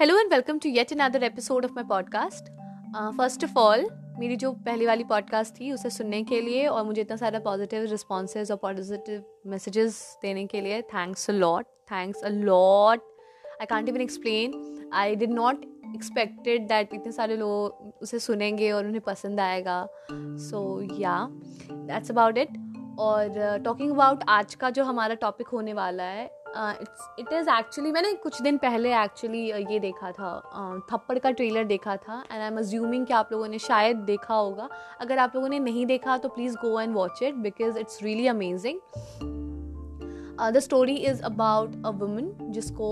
Hello and welcome to yet another episode of my podcast first of all मेरी जो पहली वाली podcast थी उसे सुनने के लिए और मुझे इतना सारा पॉजिटिव रिस्पॉन्सेज और पॉजिटिव मैसेजेस देने के लिए thanks a lot thanks a lot I can't even explain I did not expected that इतने सारे लोग उसे सुनेंगे और उन्हें पसंद आएगा. So yeah that's about it और टॉकिंग uh, अबाउट आज का जो हमारा टॉपिक होने वाला है इट इज़ एक्चुअली मैंने कुछ दिन पहले एक्चुअली ये देखा था थप्पड़ का ट्रेलर देखा था एंड आई एम अज्यूमिंग कि आप लोगों ने शायद देखा होगा। अगर आप लोगों ने नहीं देखा तो please go and watch it because it's really amazing the story is about a woman जिसको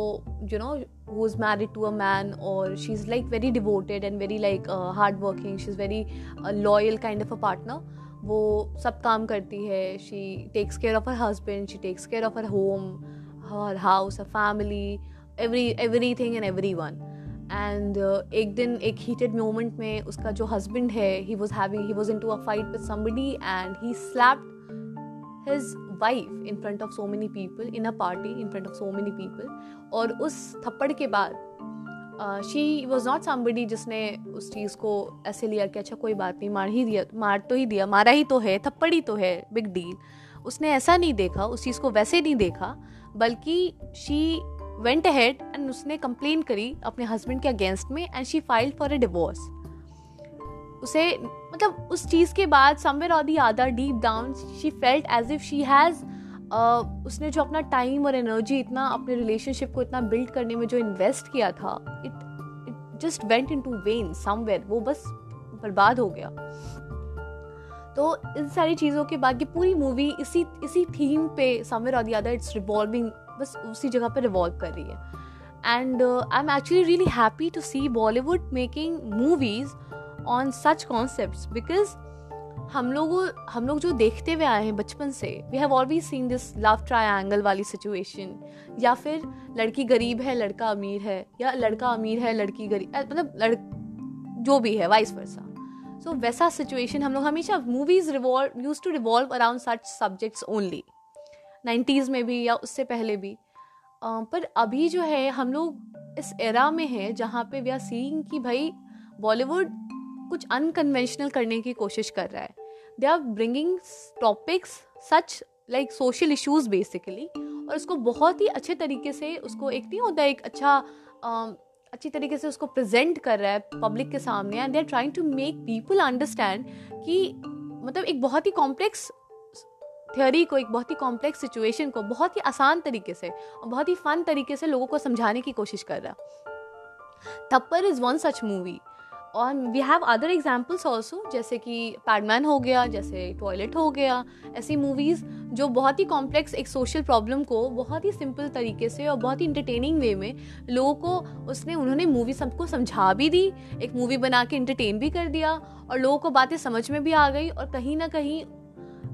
you know who is married to a man or she's like very devoted and very like uh, hard working she's very uh, loyal kind of a partner. वो सब काम करती है she takes care of her husband she takes care of her home her house her family every every thing and every one and एक दिन एक heated moment में उसका जो हस्बैंड है he was having he was into a fight with somebody and he slapped his wife in front of so many people in a party in front of so many people और उस थप्पड़ के बाद she was not somebody जिसने उस चीज़ को ऐसे लिया कि अच्छा कोई बात नहीं, मार ही दिया, मार तो ही दिया, मारा ही तो है, थप्पड़ ही तो है बिग डील उसने ऐसा नहीं देखा, उस चीज़ को वैसे नहीं देखा, बल्कि शी वेंट हेड एंड उसने कंप्लेन करी अपने हस्बैंड के अगेंस्ट में and she filed for a divorce उसे मतलब उस चीज़ के बाद समवेयर और the other deep down she felt as if she has उसने जो अपना टाइम और एनर्जी इतना अपने रिलेशनशिप को इतना बिल्ड करने में जो इन्वेस्ट किया था it it just went into vain somewhere वो बस बर्बाद हो गया. तो इन सारी चीज़ों के बाद ये पूरी मूवी इसी इसी थीम पे समवेयर और अदर इट्स रिवॉल्विंग बस उसी जगह पे रिवॉल्व कर रही है। And I am actually really happy to see Bollywood making movies on such concept because हम लोग हम लोग जो देखते हुए आए हैं बचपन से we have always seen this love triangle वाली सिचुएशन या फिर लड़की गरीब है, लड़का अमीर है, या लड़का अमीर है, लड़की गरीब मतलब लड़, जो भी है वाइस वर्सा सो वैसा सिचुएशन हम लोग हमेशा movies revolve use to revolve around such subjects only nineties में भी या उससे पहले भी. uh, पर अभी जो है हम लोग इस एरा में है जहाँ पे वी आर सीइंग कि भाई बॉलीवुड कुछ अनकन्वेंशनल करने की कोशिश कर रहा है. They are bringing topics such like social issues basically और उसको बहुत ही अच्छे तरीके से उसको एक नहीं होता एक अच्छा uh, अच्छी तरीके से उसको प्रेजेंट कर रहा है पब्लिक के सामने and they are trying to make people understand कि मतलब एक बहुत ही कॉम्प्लेक्स थ्योरी को, एक बहुत ही कॉम्प्लेक्स सिचुएशन को बहुत ही आसान तरीके से और बहुत ही फन तरीके से लोगों को समझाने की कोशिश कर रहा Thappad is one such movie और we have other examples also जैसे कि पैडमैन हो गया, जैसे टॉयलेट हो गया, ऐसी मूवीज़ जो बहुत ही कॉम्प्लेक्स एक सोशल प्रॉब्लम को बहुत ही सिंपल तरीके से और बहुत ही इंटरटेनिंग वे में लोगों को उसने, उन्होंने मूवी सबको समझा भी दी, एक मूवी बना के इंटरटेन भी कर दिया और लोगों को बातें समझ में भी आ गई और कहीं ना कहीं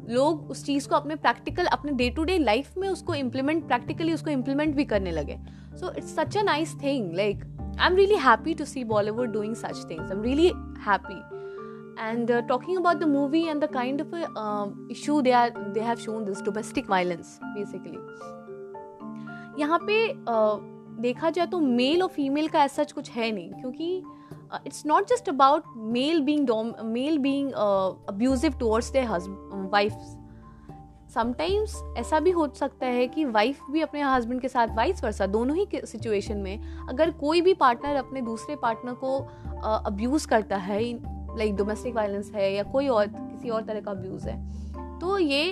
लोग उस चीज़ को अपने प्रैक्टिकल अपने डे टू डे लाइफ में उसको इम्प्लीमेंट प्रैक्टिकली उसको इम्प्लीमेंट भी करने लगे। So it's such a nice thing like I'm really happy to see Bollywood doing such things. I'm really happy. And uh, talking about the movie and the kind of a, uh, issue they are they have shown this domestic violence basically. यहाँ पे uh, देखा जाए तो mail और female का ऐसा कुछ है नहीं क्योंकि it's not just about male being male being abusive towards their wifes sometimes ऐसा भी हो सकता है कि वाइफ भी अपने हस्बैंड के साथ वाइस वर्सा दोनों ही सिचुएशन में अगर कोई भी पार्टनर अपने दूसरे पार्टनर को अब्यूज़ करता है लाइक डोमेस्टिक वायलेंस है या कोई और, किसी और तरह का अब्यूज़ है तो ये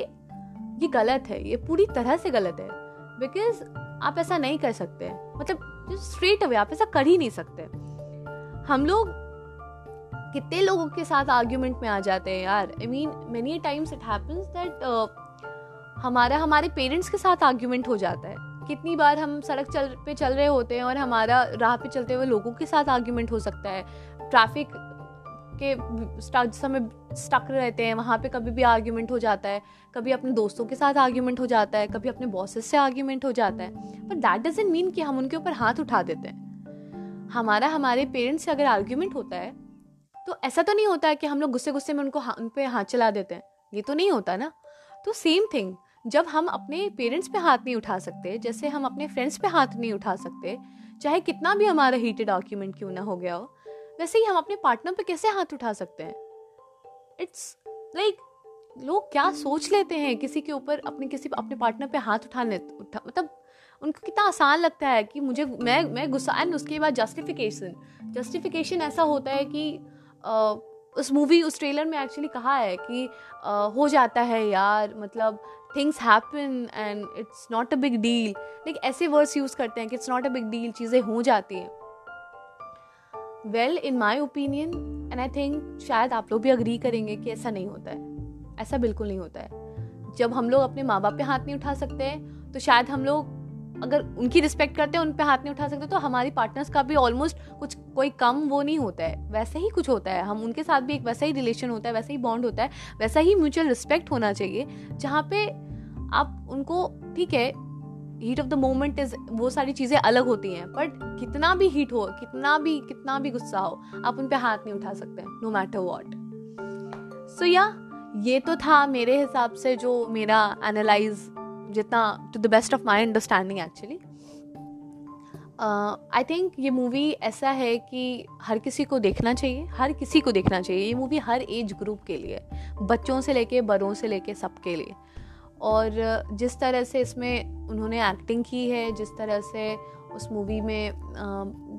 ये गलत है, ये पूरी तरह से गलत है बिकॉज़ आप ऐसा नहीं कर सकते मतलब स्ट्रेट अवे आप ऐसा कर ही नहीं सकते। हम लोग कितने लोगों के साथ आर्ग्यूमेंट में आ जाते हैं यार I mean many times it happens that हमारा, हमारे पेरेंट्स के साथ आर्ग्यूमेंट हो जाता है। कितनी बार हम सड़क चल, पे चल रहे होते हैं और हमारा राह पे चलते हुए लोगों के साथ आर्ग्यूमेंट हो सकता है। ट्रैफ़िक के समय स्टक रहते हैं, वहाँ पे कभी भी आर्ग्यूमेंट हो जाता है। कभी अपने दोस्तों के साथ आर्ग्यूमेंट हो जाता है, कभी अपने बॉसेस से आर्ग्यूमेंट हो जाता है। पर दैट डजेंट मीन कि हम उनके ऊपर हाथ उठा देते हैं। हमारा, हमारे पेरेंट्स से अगर आर्ग्यूमेंट होता है तो ऐसा तो नहीं होता है कि हम लोग गुस्से गुस्से में उनको उन पर हाथ चला देते हैं। ये तो नहीं होता ना। तो सेम थिंग जब हम अपने पेरेंट्स पे हाथ नहीं उठा सकते जैसे हम अपने फ्रेंड्स पे हाथ नहीं उठा सकते चाहे कितना भी हमारा हीटेड आर्ग्यूमेंट क्यों ना हो गया हो वैसे ही हम अपने पार्टनर पे कैसे हाथ उठा सकते हैं? इट्स लाइक like, लोग क्या सोच लेते हैं किसी के ऊपर अपने किसी अपने पार्टनर पे हाथ उठाने उठा मतलब उनको कितना आसान लगता है कि मुझे मैं मैं गुस्सा एंड उसके बाद जस्टिफिकेशन जस्टिफिकेशन ऐसा होता है कि उस मूवी उस ट्रेलर में एक्चुअली कहा है कि हो जाता है यार मतलब things happen and it's not a big deal like ऐसे वर्ड्स यूज़ करते हैं कि it's not a big deal चीज़ें हो जाती हैं। Well in my opinion and I think शायद आप लोग भी अग्री करेंगे कि ऐसा नहीं होता है। ऐसा बिल्कुल नहीं होता है। जब हम लोग अपने माँ बाप पे हाथ नहीं उठा सकते तो शायद हम लोग अगर उनकी रिस्पेक्ट करते हैं, उन पर हाथ नहीं उठा सकते तो हमारी पार्टनर्स का भी ऑलमोस्ट कुछ, कोई कम वो नहीं होता है। वैसे ही कुछ होता है। हम उनके साथ भी एक वैसा ही रिलेशन होता है, वैसा ही बॉन्ड होता है, वैसा ही म्यूचुअल रिस्पेक्ट होना चाहिए, जहाँ पे आप उनको, ठीक है heat of the moment is वो सारी चीज़ें अलग होती हैं बट कितना भी हीट हो, कितना भी कितना भी गुस्सा हो, आप उन पर हाथ नहीं उठा सकते नो मैटर वॉट सो या ये तो था मेरे हिसाब से जो मेरा एनालाइज जितना to the best of my understanding actually I think ये मूवी ऐसा है कि हर किसी को देखना चाहिए, हर किसी को देखना चाहिए। ये मूवी हर एज ग्रुप के लिए, बच्चों से लेके बड़ों से लेके सबके लिए। और जिस तरह से इसमें उन्होंने एक्टिंग की है, जिस तरह से उस मूवी में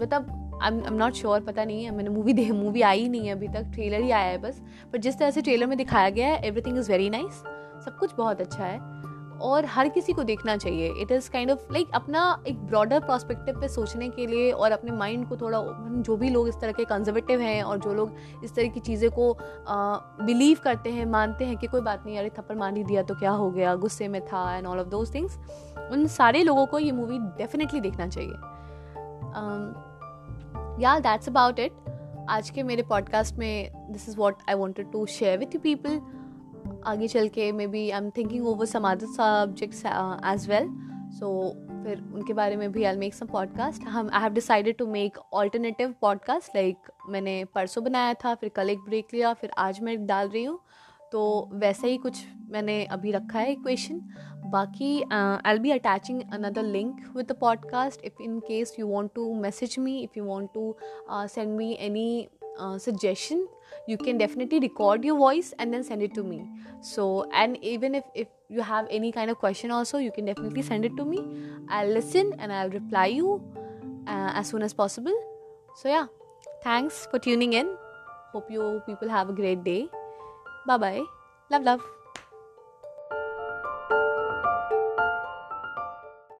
मतलब आई एम नॉट श्योर पता नहीं है, मैंने मूवी देख मूवी आई नहीं है अभी तक ट्रेलर ही आया है बस। पर जिस तरह से ट्रेलर में दिखाया गया है एवरीथिंग इज़ वेरी नाइस सब कुछ बहुत अच्छा है। और हर किसी को देखना चाहिए। It is kind of like अपना एक ब्रॉडर प्रॉस्पेक्टिव पे सोचने के लिए और अपने माइंड को थोड़ा जो भी लोग इस तरह के कंजर्वेटिव हैं और जो लोग इस तरह की चीज़ें को बिलीव करते हैं, मानते हैं कि कोई बात नहीं, अरे थप्पड़ मान ही दिया तो क्या हो गया, गुस्से में था and all of those things उन सारे लोगों को ये मूवी डेफिनेटली देखना चाहिए। या दैट्स अबाउट इट आज के मेरे पॉडकास्ट में this is what I wanted to share with you people आगे चल के maybe I am thinking over some other subjects as well so फिर उनके बारे में भी आई मेक सम पॉडकास्ट हम I have decided to make alternative podcast like मैंने परसों बनाया था, फिर कल एक ब्रेक लिया, फिर आज मैं डाल रही हूँ। तो वैसे ही कुछ मैंने अभी रखा है इक्वेशन बाकी I'll be attaching another link with the podcast if in case you want to message me if you want to send me any suggestion you can definitely record your voice and then send it to me. So and even if, if you have any kind of question also you can definitely send it to me. I'll listen and i'll reply you uh, as soon as possible. So yeah thanks for tuning in. Hope you people have a great day. Bye bye love love